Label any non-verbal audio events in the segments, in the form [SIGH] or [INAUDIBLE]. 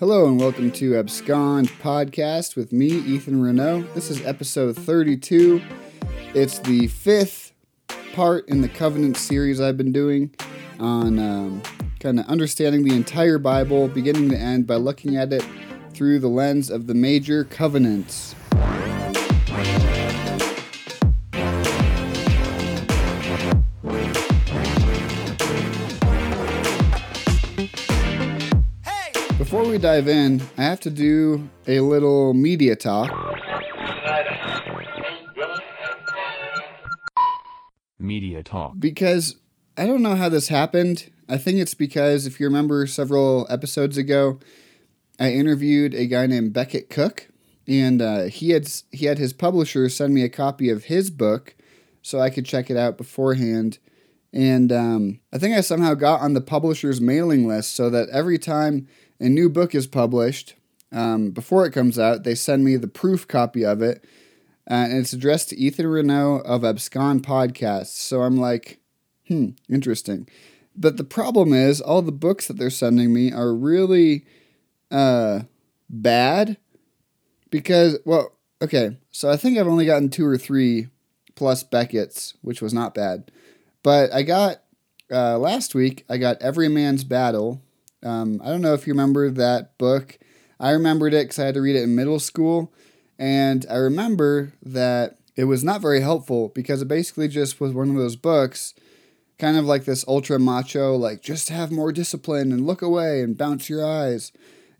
Hello and welcome to Abscond Podcast with me, Ethan Renaud. This is episode 32. It's the fifth part in the Covenant series I've been doing on um, kind of understanding the entire Bible, beginning to end, by looking at it through the lens of the major covenants. We dive in, I have to do a little media talk. Media Talk. because I don't know how this happened. I think it's because if you remember several episodes ago, I interviewed a guy named Becket Cook, and uh, he had he had his publisher send me a copy of his book so I could check it out beforehand. And um, I think I somehow got on the publisher's mailing list so that every time a new book is published, um, before it comes out, they send me the proof copy of it, and it's addressed to Ethan Renaud of Abscond Podcasts. So I'm like, hmm, interesting. But the problem is, all the books that they're sending me are really uh, bad because, well, okay, so I think I've only gotten two or three plus Becket's, which was not bad. But I got, uh, last week, I got Every Man's Battle. Um, I don't know if you remember that book. I remembered it because I had to read it in middle school. And I remember that it was not very helpful because it basically just was one of those books, kind of like this ultra macho, like just have more discipline and look away and bounce your eyes,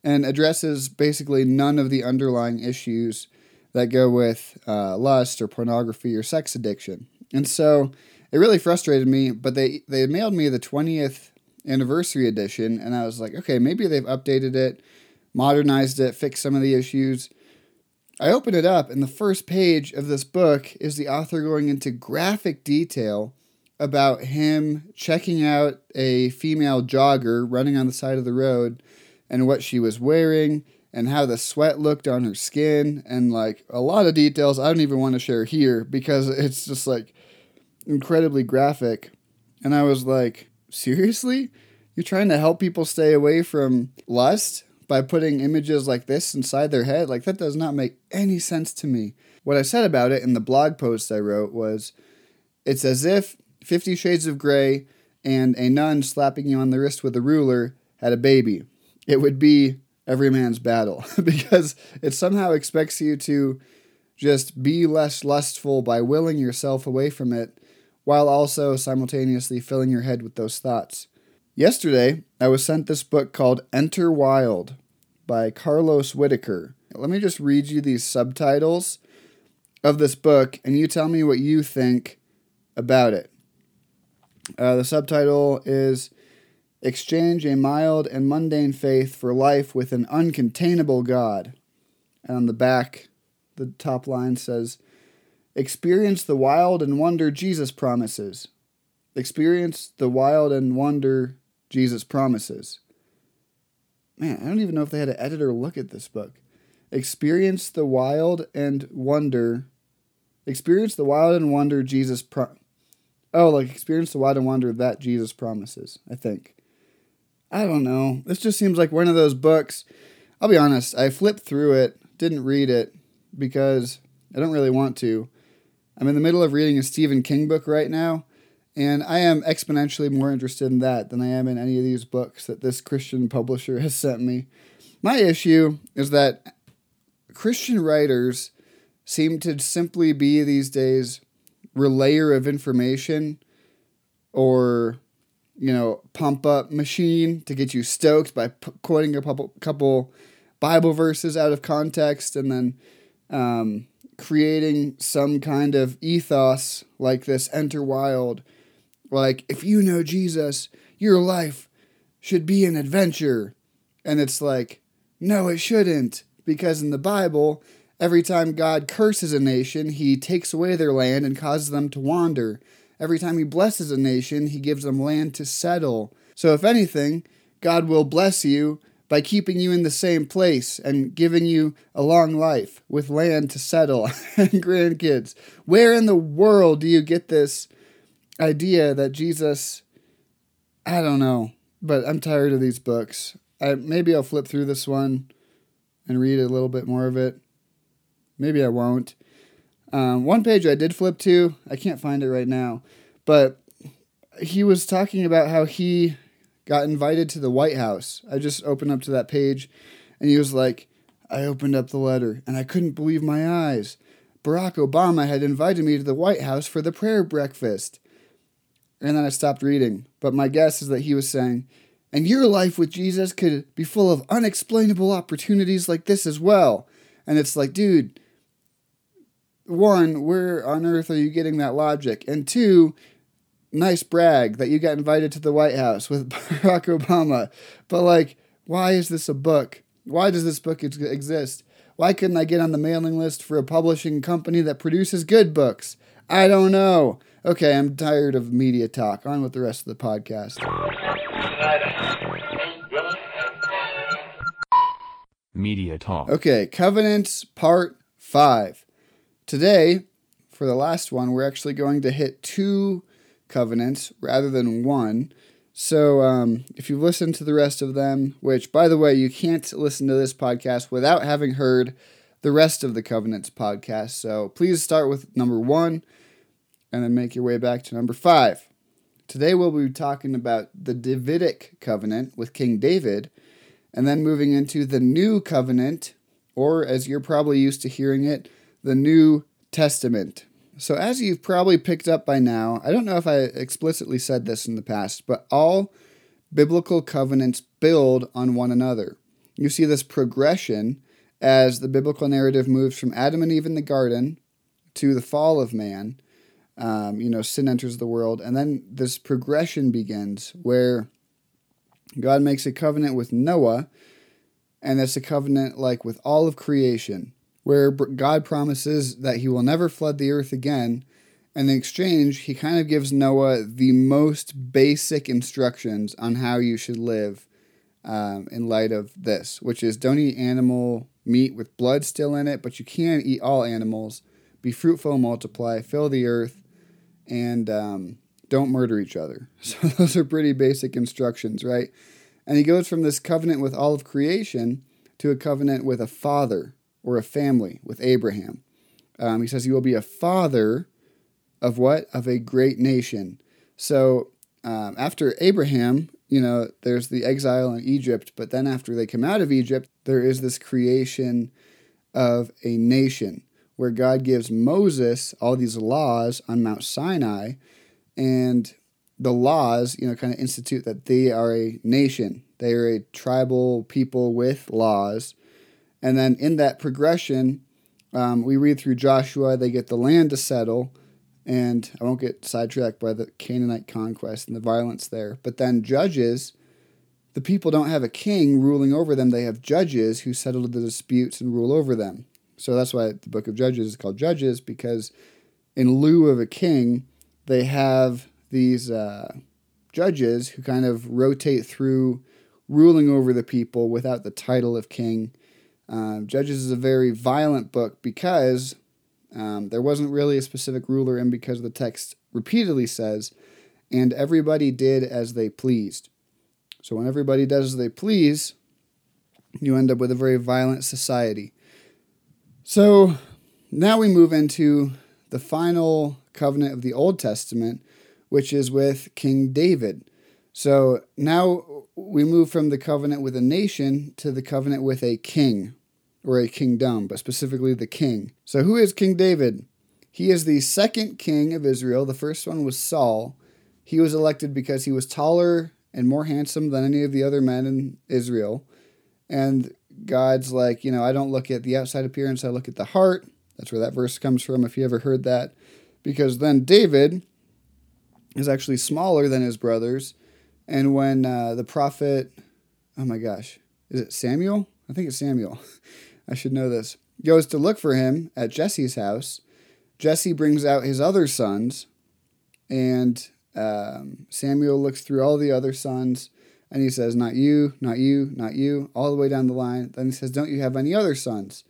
and addresses basically none of the underlying issues that go with uh, lust or pornography or sex addiction. And so it really frustrated me, but they, they mailed me the 20th anniversary edition, and I was like, okay, maybe they've updated it, modernized it, fixed some of the issues. I open it up, and the first page of this book is the author going into graphic detail about him checking out a female jogger running on the side of the road and what she was wearing and how the sweat looked on her skin and like a lot of details I don't even want to share here because it's just like incredibly graphic. And I was like, seriously? You're trying to help people stay away from lust by putting images like this inside their head? Like, that does not make any sense to me. What I said about it in the blog post I wrote was it's as if Fifty Shades of Grey and a nun slapping you on the wrist with a ruler had a baby. It would be every man's battle [LAUGHS] because it somehow expects you to just be less lustful by willing yourself away from it while also simultaneously filling your head with those thoughts. Yesterday, I was sent this book called Enter Wild by Carlos Whittaker. Let me just read you these subtitles of this book, and you tell me what you think about it. Uh, the subtitle is Exchange a Mild and Mundane Faith for Life with an Uncontainable God. And on the back, the top line says, Experience the wild and wonder Jesus promises. Experience the wild and wonder Jesus promises. Man, I don't even know if they had an editor look at this book. Experience the wild and wonder. Experience the wild and wonder Jesus pro. Oh, like experience the wild and wonder that Jesus promises, I think. I don't know. This just seems like one of those books. I'll be honest, I flipped through it, didn't read it because I don't really want to. I'm in the middle of reading a Stephen King book right now, and I am exponentially more interested in that than I am in any of these books that this Christian publisher [LAUGHS] has sent me. My issue is that Christian writers seem to simply be these days relayer of information or you know pump up machine to get you stoked by p- quoting a couple, bible verses out of context and then um, creating some kind of ethos like this enter wild. Like if you know jesus your life should be an adventure. And it's like no it shouldn't. Because in the bible every time god curses a nation he takes away their land and causes them to wander. Every time he blesses a nation he gives them land to settle. So if anything god will bless you by keeping you in the same place and giving you a long life with land to settle [LAUGHS] and grandkids. Where in the world do you get this idea that Jesus, I don't know, but I'm tired of these books. I, maybe I'll flip through this one and read a little bit more of it. Maybe I won't. Um, one page I did flip to, I can't find it right now, but he was talking about how he got invited to the White House. I just opened up to that page and he was like, I opened up the letter and I couldn't believe my eyes. Barack Obama had invited me to the White House for the prayer breakfast. And then I stopped reading. But my guess is that he was saying, and your life with Jesus could be full of unexplainable opportunities like this as well. And it's like, dude, one, where on earth are you getting that logic? And two, nice brag that you got invited to the White House with [LAUGHS] Barack Obama. But like, why is this a book? Why does this book exist? Why couldn't I get on the mailing list for a publishing company that produces good books? I don't know. Okay, I'm tired of media talk. On with the rest of the podcast. Media Talk. Okay, Covenants Part 5. Today, for the last one, we're actually going to hit two covenants rather than one. So, um, if you listen to the rest of them, which, by the way, you can't listen to this podcast without having heard the rest of the Covenants podcast. So, please start with number one and then make your way back to number five. Today, we'll be talking about the Davidic covenant with King David, and then moving into the New Covenant, or as you're probably used to hearing it, the New Testament. So, as you've probably picked up by now, I don't know if I explicitly said this in the past, but all biblical covenants build on one another. You see this progression as the biblical narrative moves from Adam and Eve in the garden to the fall of man. Um, you know, sin enters the world, and then this progression begins where God makes a covenant with Noah, and that's a covenant like with all of creation where God promises that he will never flood the earth again. And in exchange, he kind of gives Noah the most basic instructions on how you should live um, in light of this, which is don't eat animal meat with blood still in it, but you can eat all animals. Be fruitful, multiply, fill the earth, and um, don't murder each other. [LAUGHS] So those are pretty basic instructions, right? And he goes from this covenant with all of creation to a covenant with a father or a family with Abraham. Um, he says he will be a father of what? Of a great nation. So um, after Abraham, you know, there's the exile in Egypt, but then after they come out of Egypt, there is this creation of a nation where God gives Moses all these laws on Mount Sinai, and the laws, you know, kind of institute that they are a nation. They are a tribal people with laws and then in that progression, um, we read through Joshua, they get the land to settle. And I won't get sidetracked by the Canaanite conquest and the violence there. But then Judges, the people don't have a king ruling over them, they have judges who settle the disputes and rule over them. So that's why the book of Judges is called Judges, because in lieu of a king, they have these uh, judges who kind of rotate through ruling over the people without the title of king um, Judges is a very violent book because um, there wasn't really a specific ruler, and because the text repeatedly says, and everybody did as they pleased. So when everybody does as they please, you end up with a very violent society. So now we move into the final covenant of the Old Testament, which is with King David. So now we move from the covenant with a nation to the covenant with a king or a kingdom, but specifically the king. So, who is King David? He is the second king of Israel. The first one was Saul. He was elected because he was taller and more handsome than any of the other men in Israel. And God's like, you know, I don't look at the outside appearance, I look at the heart. That's where that verse comes from, if you ever heard that. Because then David is actually smaller than his brothers and when uh, the prophet, oh my gosh, is it Samuel? I think it's Samuel. [LAUGHS] I should know this. Goes to look for him at Jesse's house. Jesse brings out his other sons, and um, Samuel looks through all the other sons and he says, Not you, not you, not you, all the way down the line. Then he says, Don't you have any other sons?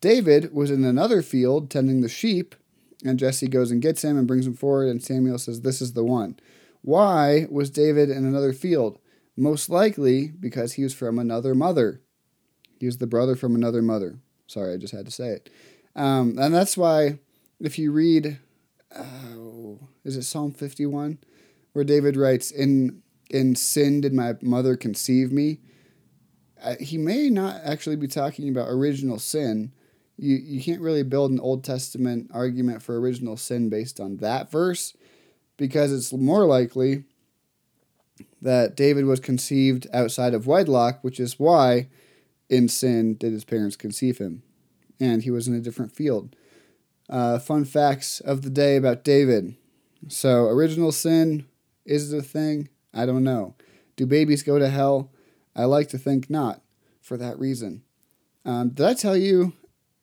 David was in another field tending the sheep, and Jesse goes and gets him and brings him forward, and Samuel says, This is the one. Why was David in another field? most likely because he was from another mother. He was the brother from another mother. Sorry, I just had to say it. Um, and that's why, if you read, uh, is it Psalm 51, where David writes, In, in sin did my mother conceive me? Uh, he may not actually be talking about original sin. You, you can't really build an Old Testament argument for original sin based on that verse because it's more likely that David was conceived outside of wedlock, which is why in sin did his parents conceive him. And he was in a different field. Uh, fun facts of the day about David. So, original sin is it a thing? I don't know. Do babies go to hell? I like to think not for that reason. Um, did I tell you?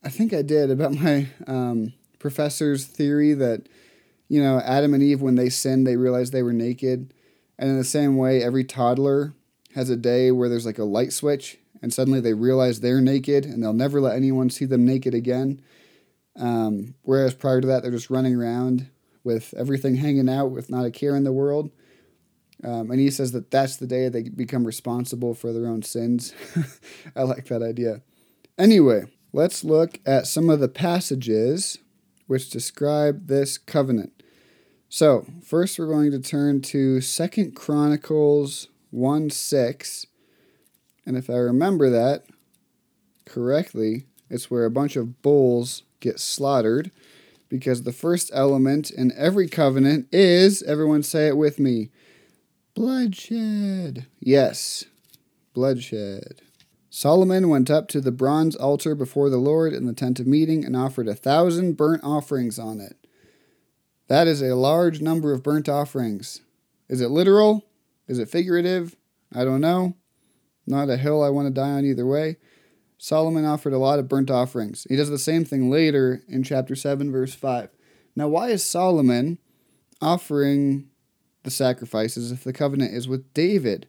I think I did about my um, professor's theory that, you know, Adam and Eve, when they sinned, they realized they were naked. And in the same way, every toddler has a day where there's like a light switch and suddenly they realize they're naked and they'll never let anyone see them naked again. Um, whereas prior to that, they're just running around with everything hanging out with not a care in the world. Um, and he says that that's the day they become responsible for their own sins. [LAUGHS] I like that idea. Anyway, let's look at some of the passages which describe this covenant. So, first we're going to turn to Second Chronicles 1 6. And if I remember that correctly, it's where a bunch of bulls get slaughtered because the first element in every covenant is, everyone say it with me, bloodshed. Yes, bloodshed. Solomon went up to the bronze altar before the Lord in the tent of meeting and offered a thousand burnt offerings on it. That is a large number of burnt offerings. Is it literal? Is it figurative? I don't know. Not a hill I want to die on either way. Solomon offered a lot of burnt offerings. He does the same thing later in chapter 7, verse 5. Now, why is Solomon offering the sacrifices if the covenant is with David?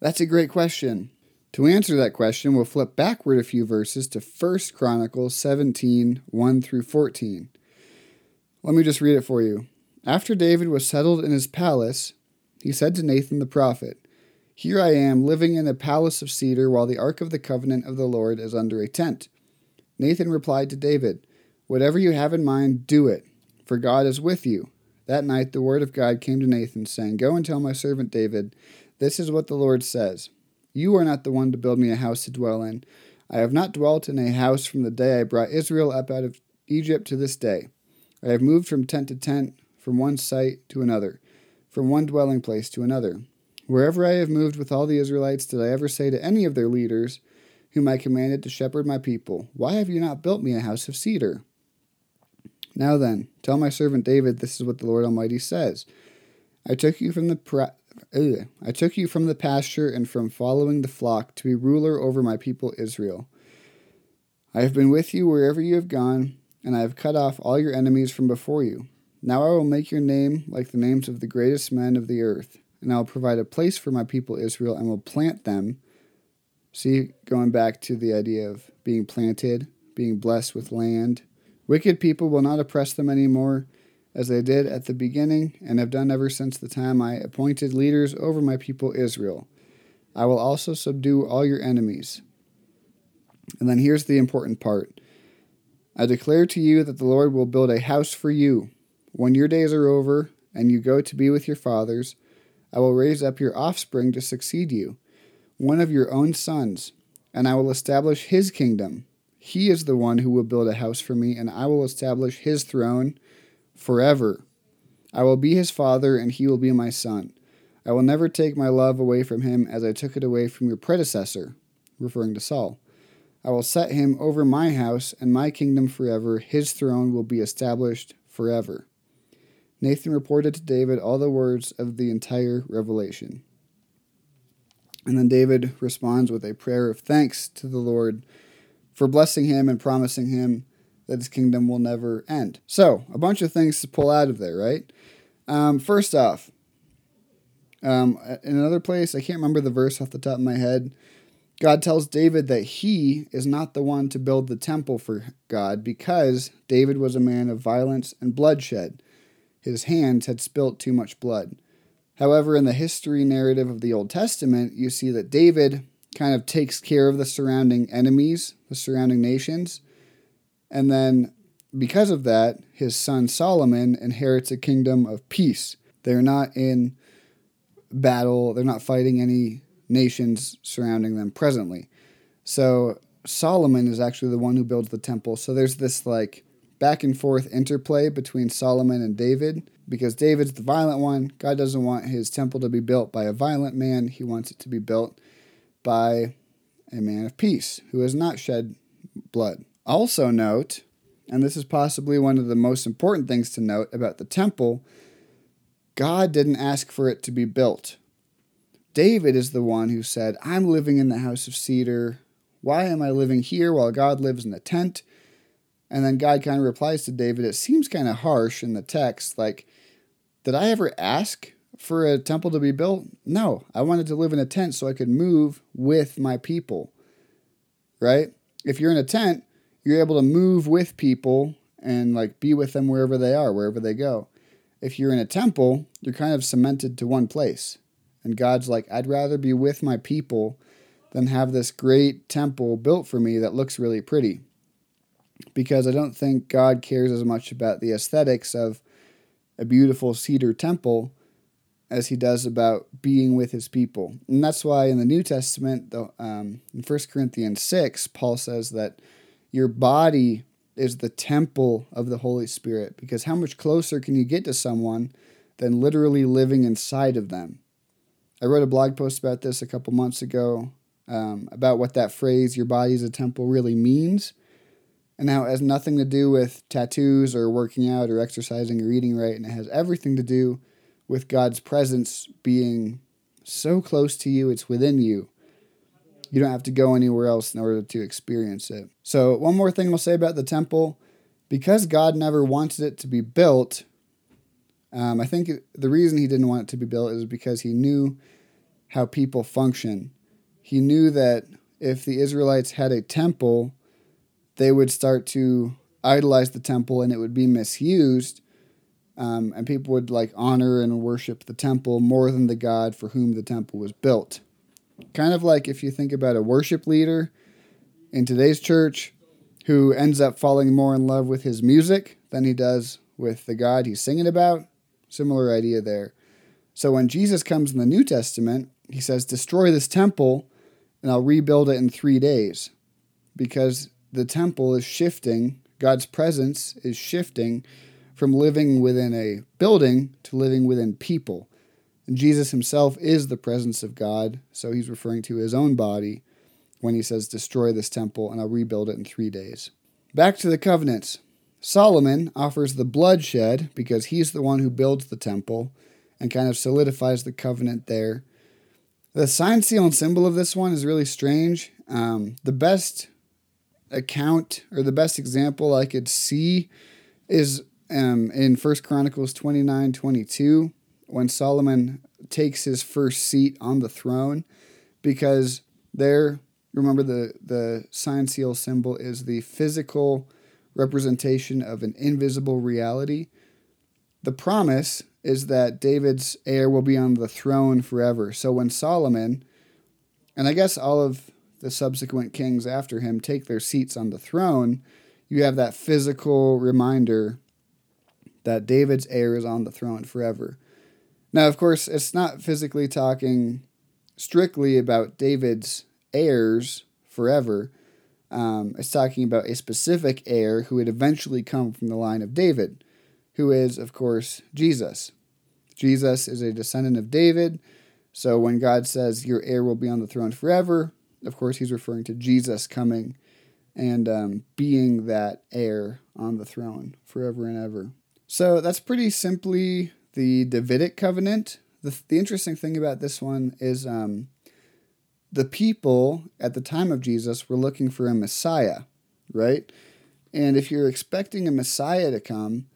That's a great question. To answer that question, we'll flip backward a few verses to 1 Chronicles 17, 1 through 14. Let me just read it for you. After David was settled in his palace, he said to Nathan the prophet, here I am, living in a palace of cedar, while the ark of the covenant of the Lord is under a tent. Nathan replied to David, Whatever you have in mind, do it, for God is with you. That night the word of God came to Nathan, saying, Go and tell my servant David, This is what the Lord says You are not the one to build me a house to dwell in. I have not dwelt in a house from the day I brought Israel up out of Egypt to this day. I have moved from tent to tent, from one site to another, from one dwelling place to another. Wherever I have moved with all the Israelites, did I ever say to any of their leaders, whom I commanded to shepherd my people, Why have you not built me a house of cedar? Now then, tell my servant David, this is what the Lord Almighty says: I took you from the pra- ugh, I took you from the pasture and from following the flock to be ruler over my people Israel. I have been with you wherever you have gone, and I have cut off all your enemies from before you. Now I will make your name like the names of the greatest men of the earth and I will provide a place for my people Israel and will plant them. See, going back to the idea of being planted, being blessed with land. Wicked people will not oppress them anymore, as they did at the beginning and have done ever since the time I appointed leaders over my people Israel. I will also subdue all your enemies. And then here's the important part I declare to you that the Lord will build a house for you. When your days are over and you go to be with your fathers, I will raise up your offspring to succeed you, one of your own sons, and I will establish his kingdom. He is the one who will build a house for me, and I will establish his throne forever. I will be his father, and he will be my son. I will never take my love away from him as I took it away from your predecessor, referring to Saul. I will set him over my house and my kingdom forever. His throne will be established forever. Nathan reported to David all the words of the entire revelation. And then David responds with a prayer of thanks to the Lord for blessing him and promising him that his kingdom will never end. So, a bunch of things to pull out of there, right? Um, first off, um, in another place, I can't remember the verse off the top of my head. God tells David that he is not the one to build the temple for God because David was a man of violence and bloodshed. His hands had spilt too much blood. However, in the history narrative of the Old Testament, you see that David kind of takes care of the surrounding enemies, the surrounding nations. And then, because of that, his son Solomon inherits a kingdom of peace. They're not in battle, they're not fighting any nations surrounding them presently. So, Solomon is actually the one who builds the temple. So, there's this like back and forth interplay between Solomon and David because David's the violent one. God doesn't want his temple to be built by a violent man, he wants it to be built by a man of peace who has not shed blood. Also, note, and this is possibly one of the most important things to note about the temple, God didn't ask for it to be built. David is the one who said, I'm living in the house of cedar. Why am I living here while God lives in a tent? And then God kind of replies to David, it seems kind of harsh in the text, like, did I ever ask for a temple to be built? No, I wanted to live in a tent so I could move with my people. Right? If you're in a tent, you're able to move with people and like be with them wherever they are, wherever they go. If you're in a temple, you're kind of cemented to one place. And God's like, I'd rather be with my people than have this great temple built for me that looks really pretty. Because I don't think God cares as much about the aesthetics of a beautiful cedar temple as he does about being with his people. And that's why in the New Testament, the, um, in 1 Corinthians 6, Paul says that your body is the temple of the Holy Spirit. Because how much closer can you get to someone than literally living inside of them? I wrote a blog post about this a couple months ago um, about what that phrase, your body is a temple, really means. And now it has nothing to do with tattoos or working out or exercising or eating right, and it has everything to do with God's presence being so close to you, it's within you. You don't have to go anywhere else in order to experience it. So, one more thing I'll say about the temple because God never wanted it to be built, um, I think the reason he didn't want it to be built is because he knew how people function. He knew that if the Israelites had a temple, they would start to idolize the temple and it would be misused um, and people would like honor and worship the temple more than the God for whom the temple was built. Kind of like if you think about a worship leader in today's church who ends up falling more in love with his music than he does with the God he's singing about. Similar idea there. So when Jesus comes in the New Testament, he says, Destroy this temple and I'll rebuild it in three days. Because the temple is shifting, God's presence is shifting from living within a building to living within people. And Jesus himself is the presence of God, so he's referring to his own body when he says, Destroy this temple, and I'll rebuild it in three days. Back to the covenants. Solomon offers the bloodshed because he's the one who builds the temple and kind of solidifies the covenant there. The sign, seal, and symbol of this one is really strange. Um, the best account or the best example I could see is um, in First Chronicles 29 22 when Solomon takes his first seat on the throne because there, remember the, the sign seal symbol is the physical representation of an invisible reality. The promise is that David's heir will be on the throne forever. So when Solomon, and I guess all of the subsequent kings after him, take their seats on the throne, you have that physical reminder that David's heir is on the throne forever. Now, of course, it's not physically talking strictly about David's heirs forever. Um, it's talking about a specific heir who would eventually come from the line of David, who is, of course, Jesus. Jesus is a descendant of David. So when God says your heir will be on the throne forever, of course, he's referring to Jesus coming and um, being that heir on the throne forever and ever. So that's pretty simply the Davidic covenant. The, the interesting thing about this one is um, the people at the time of Jesus were looking for a Messiah, right? And if you're expecting a Messiah to come,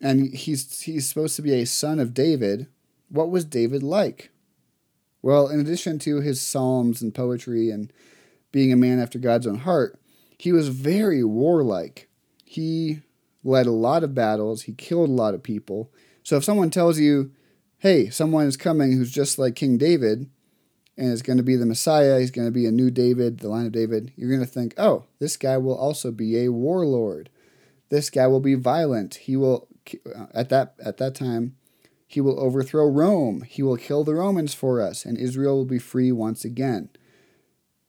and he's he's supposed to be a son of David, what was David like? Well, in addition to his psalms and poetry and being a man after God's own heart, he was very warlike. He led a lot of battles, he killed a lot of people. So if someone tells you hey, someone is coming who's just like King David and is going to be the Messiah, he's going to be a new David, the line of David, you're going to think, oh, this guy will also be a warlord. This guy will be violent. He will uh, at that at that time he will overthrow Rome. He will kill the Romans for us and Israel will be free once again.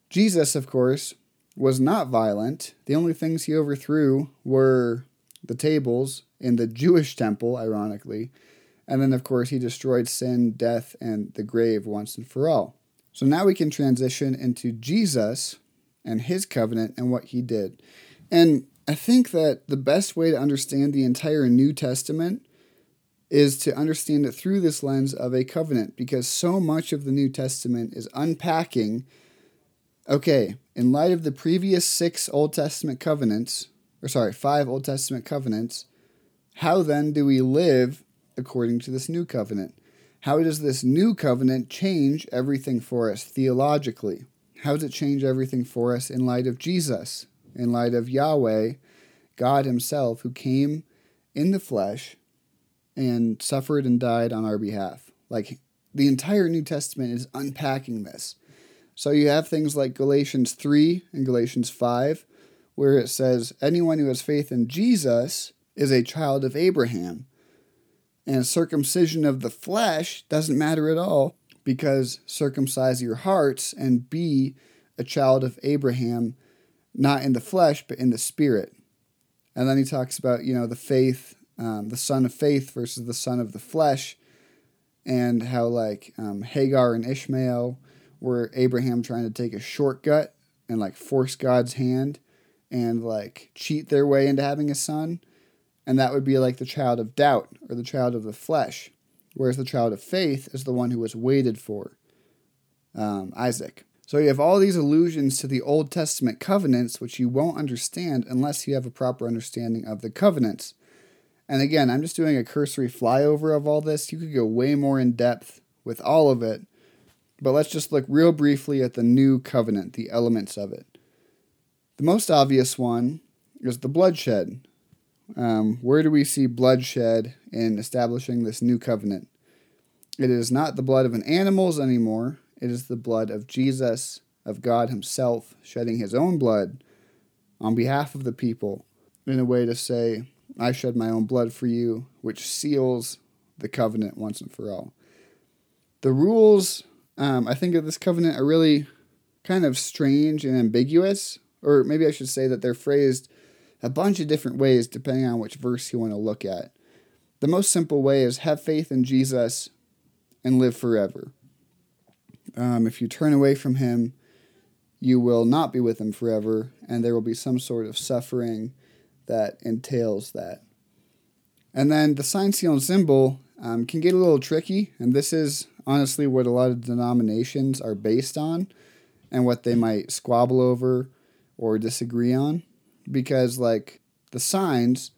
Jesus, of course, was not violent. The only things he overthrew were the tables in the Jewish temple, ironically. And then, of course, he destroyed sin, death, and the grave once and for all. So now we can transition into Jesus and his covenant and what he did. And I think that the best way to understand the entire New Testament is to understand it through this lens of a covenant because so much of the New Testament is unpacking okay, in light of the previous six Old Testament covenants, or sorry, five Old Testament covenants, how then do we live according to this new covenant? How does this new covenant change everything for us theologically? How does it change everything for us in light of Jesus, in light of Yahweh, God Himself, who came in the flesh and suffered and died on our behalf? Like the entire New Testament is unpacking this. So you have things like Galatians 3 and Galatians 5, where it says, Anyone who has faith in Jesus is a child of Abraham. And circumcision of the flesh doesn't matter at all because circumcise your hearts and be a child of Abraham, not in the flesh, but in the spirit. And then he talks about, you know, the faith, um, the son of faith versus the son of the flesh, and how, like, um, Hagar and Ishmael were Abraham trying to take a shortcut and, like, force God's hand and, like, cheat their way into having a son and that would be like the child of doubt or the child of the flesh, whereas the child of faith is the one who was waited for, um, Isaac. So you have all these allusions to the Old Testament covenants, which you won't understand unless you have a proper understanding of the covenants. And again, I'm just doing a cursory flyover of all this. You could go way more in depth with all of it, but let's just look real briefly at the new covenant, the elements of it. The most obvious one is the bloodshed, um, where do we see bloodshed in establishing this new covenant? It is not the blood of an animals anymore. It is the blood of Jesus, of God Himself, shedding His own blood on behalf of the people in a way to say, I shed my own blood for you, which seals the covenant once and for all. The rules, um, I think, of this covenant are really kind of strange and ambiguous, or maybe I should say that they're phrased a bunch of different ways depending on which verse you want to look at. The most simple way is have faith in Jesus and live forever. Um, if you turn away from him, you will not be with him forever, and there will be some sort of suffering that entails that. And then the sign, seal, and symbol um, can get a little tricky, and this is honestly what a lot of denominations are based on and what they might squabble over or disagree on because like the signs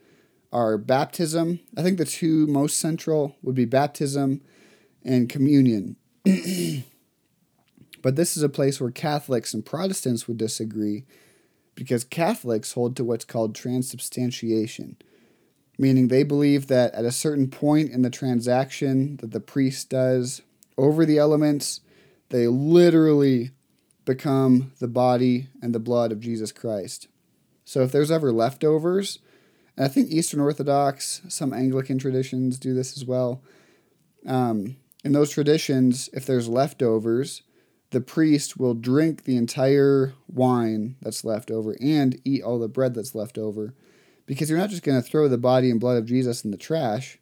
are baptism. I think the two most central would be baptism and communion. [CLEARS THROAT] but this is a place where Catholics and Protestants would disagree because Catholics hold to what's called transubstantiation, meaning they believe that at a certain point in the transaction that the priest does over the elements, they literally become the body and the blood of Jesus Christ. So if there's ever leftovers, I think Eastern Orthodox, some Anglican traditions do this as well. Um, in those traditions, if there's leftovers, the priest will drink the entire wine that's left over and eat all the bread that's left over because you're not just going to throw the body and blood of Jesus in the trash.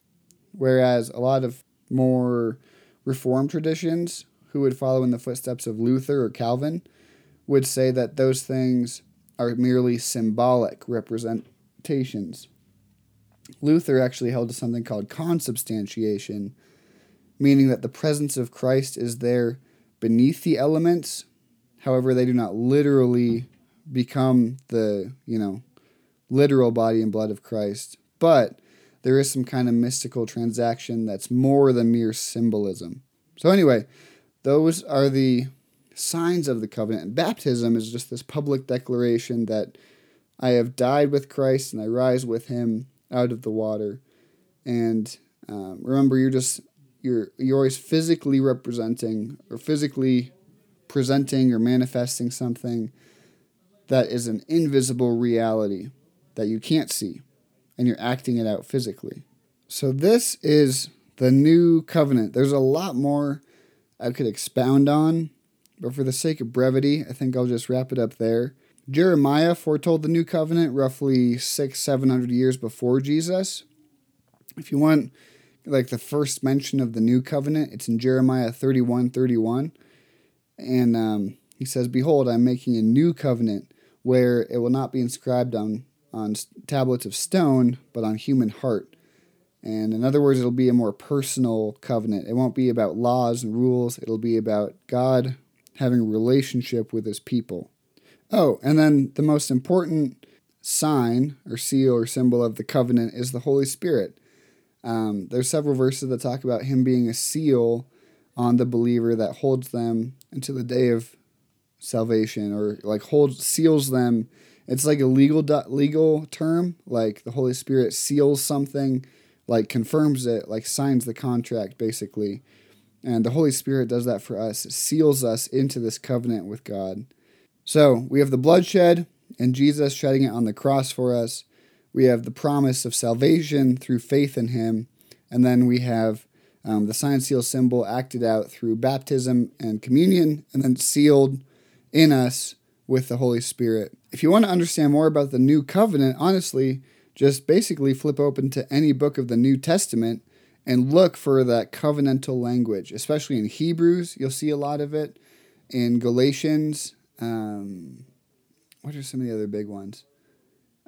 Whereas a lot of more Reformed traditions, who would follow in the footsteps of Luther or Calvin, would say that those things are merely symbolic representations. Luther actually held to something called consubstantiation, meaning that the presence of Christ is there beneath the elements. However, they do not literally become the, you know, literal body and blood of Christ, but there is some kind of mystical transaction that's more than mere symbolism. So, anyway, those are the signs of the covenant. Baptism is just this public declaration that I have died with Christ and I rise with him out of the water. And um, remember, you're just you're you're always physically representing or physically presenting or manifesting something that is an invisible reality that you can't see and you're acting it out physically. So this is the new covenant. There's a lot more I could expound on, but for the sake of brevity, I think I'll just wrap it up there. Jeremiah foretold the new covenant roughly six, seven hundred years before Jesus. If you want like the first mention of the new covenant, it's in Jeremiah 31 31. And um, he says, Behold, I'm making a new covenant where it will not be inscribed on, on tablets of stone, but on human heart. And in other words, it'll be a more personal covenant. It won't be about laws and rules, it'll be about God having a relationship with his people. Oh, and then the most important sign or seal or symbol of the covenant is the Holy Spirit. Um, there's several verses that talk about him being a seal on the believer that holds them until the day of salvation, or like holds seals them. It's like a legal legal term, like the Holy Spirit seals something, like confirms it, like signs the contract, basically. And the Holy Spirit does that for us. It seals us into this covenant with God. So we have the bloodshed and Jesus shedding it on the cross for us. We have the promise of salvation through faith in Him. And then we have um, the sign, seal, symbol acted out through baptism and communion, and then sealed in us with the Holy Spirit. If you want to understand more about the new covenant, honestly, just basically flip open to any book of the New Testament and look for that covenantal language, especially in Hebrews. You'll see a lot of it. In Galatians, um, what are some of the other big ones?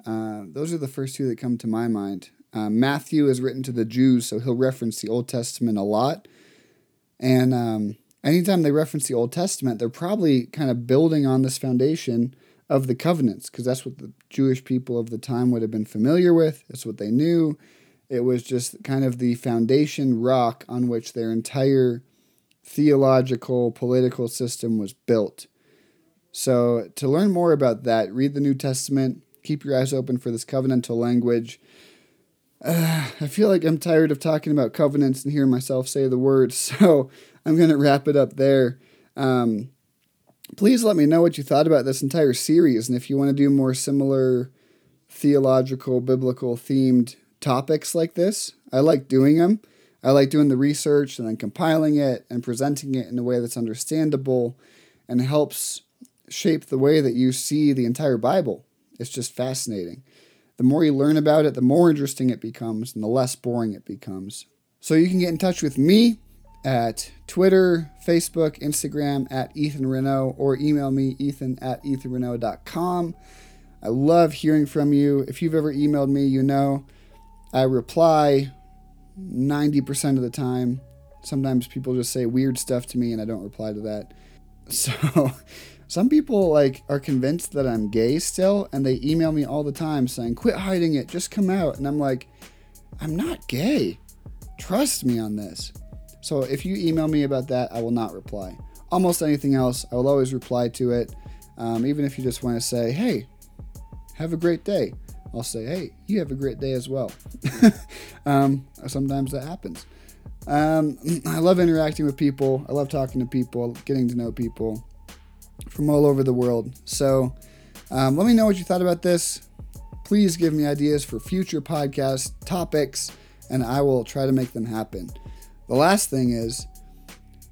Uh, those are the first two that come to my mind. Uh, Matthew is written to the Jews, so he'll reference the Old Testament a lot. And um, anytime they reference the Old Testament, they're probably kind of building on this foundation of the covenants, because that's what the Jewish people of the time would have been familiar with. That's what they knew. It was just kind of the foundation rock on which their entire theological, political system was built. So, to learn more about that, read the New Testament, keep your eyes open for this covenantal language. Uh, I feel like I'm tired of talking about covenants and hearing myself say the words, [LAUGHS] so I'm going to wrap it up there. Um, please let me know what you thought about this entire series, and if you want to do more similar theological, biblical themed topics like this. I like doing them. I like doing the research and then compiling it and presenting it in a way that's understandable and helps shape the way that you see the entire Bible. It's just fascinating. The more you learn about it, the more interesting it becomes and the less boring it becomes. So you can get in touch with me at Twitter, Facebook, Instagram at Ethan Renaud or email me ethan at ethanrenaud.com. I love hearing from you. If you've ever emailed me, you know I reply 90% of the time. Sometimes people just say weird stuff to me and I don't reply to that. [LAUGHS] So some people like are convinced that I'm gay still and they email me all the time saying, "Quit hiding it, just come out." And I'm like, "I'm not gay. Trust me on this." So if you email me about that, I will not reply. Almost anything else, I will always reply to it. Um, even if you just want to say, "Hey, have a great day." I'll say, hey, you have a great day as well. [LAUGHS] um, sometimes that happens. Um, I love interacting with people. I love talking to people, getting to know people from all over the world. So um, let me know what you thought about this. Please give me ideas for future podcast topics, and I will try to make them happen. The last thing is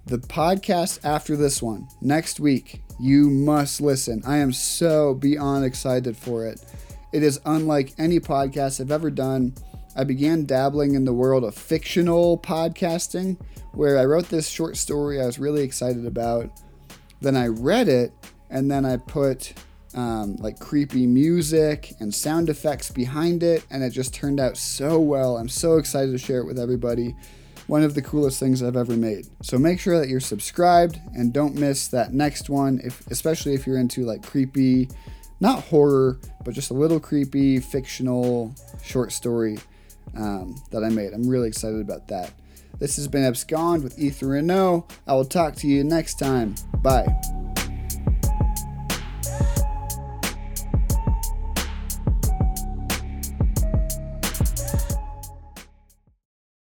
the podcast after this one, next week, you must listen. I am so beyond excited for it. It is unlike any podcast I've ever done. I began dabbling in the world of fictional podcasting, where I wrote this short story I was really excited about. Then I read it, and then I put um, like creepy music and sound effects behind it, and it just turned out so well. I'm so excited to share it with everybody. One of the coolest things I've ever made. So make sure that you're subscribed and don't miss that next one, if, especially if you're into like creepy not horror, but just a little creepy, fictional short story um, that I made. I'm really excited about that. This has been Abscond with Ethan Renaud. I will talk to you next time. Bye.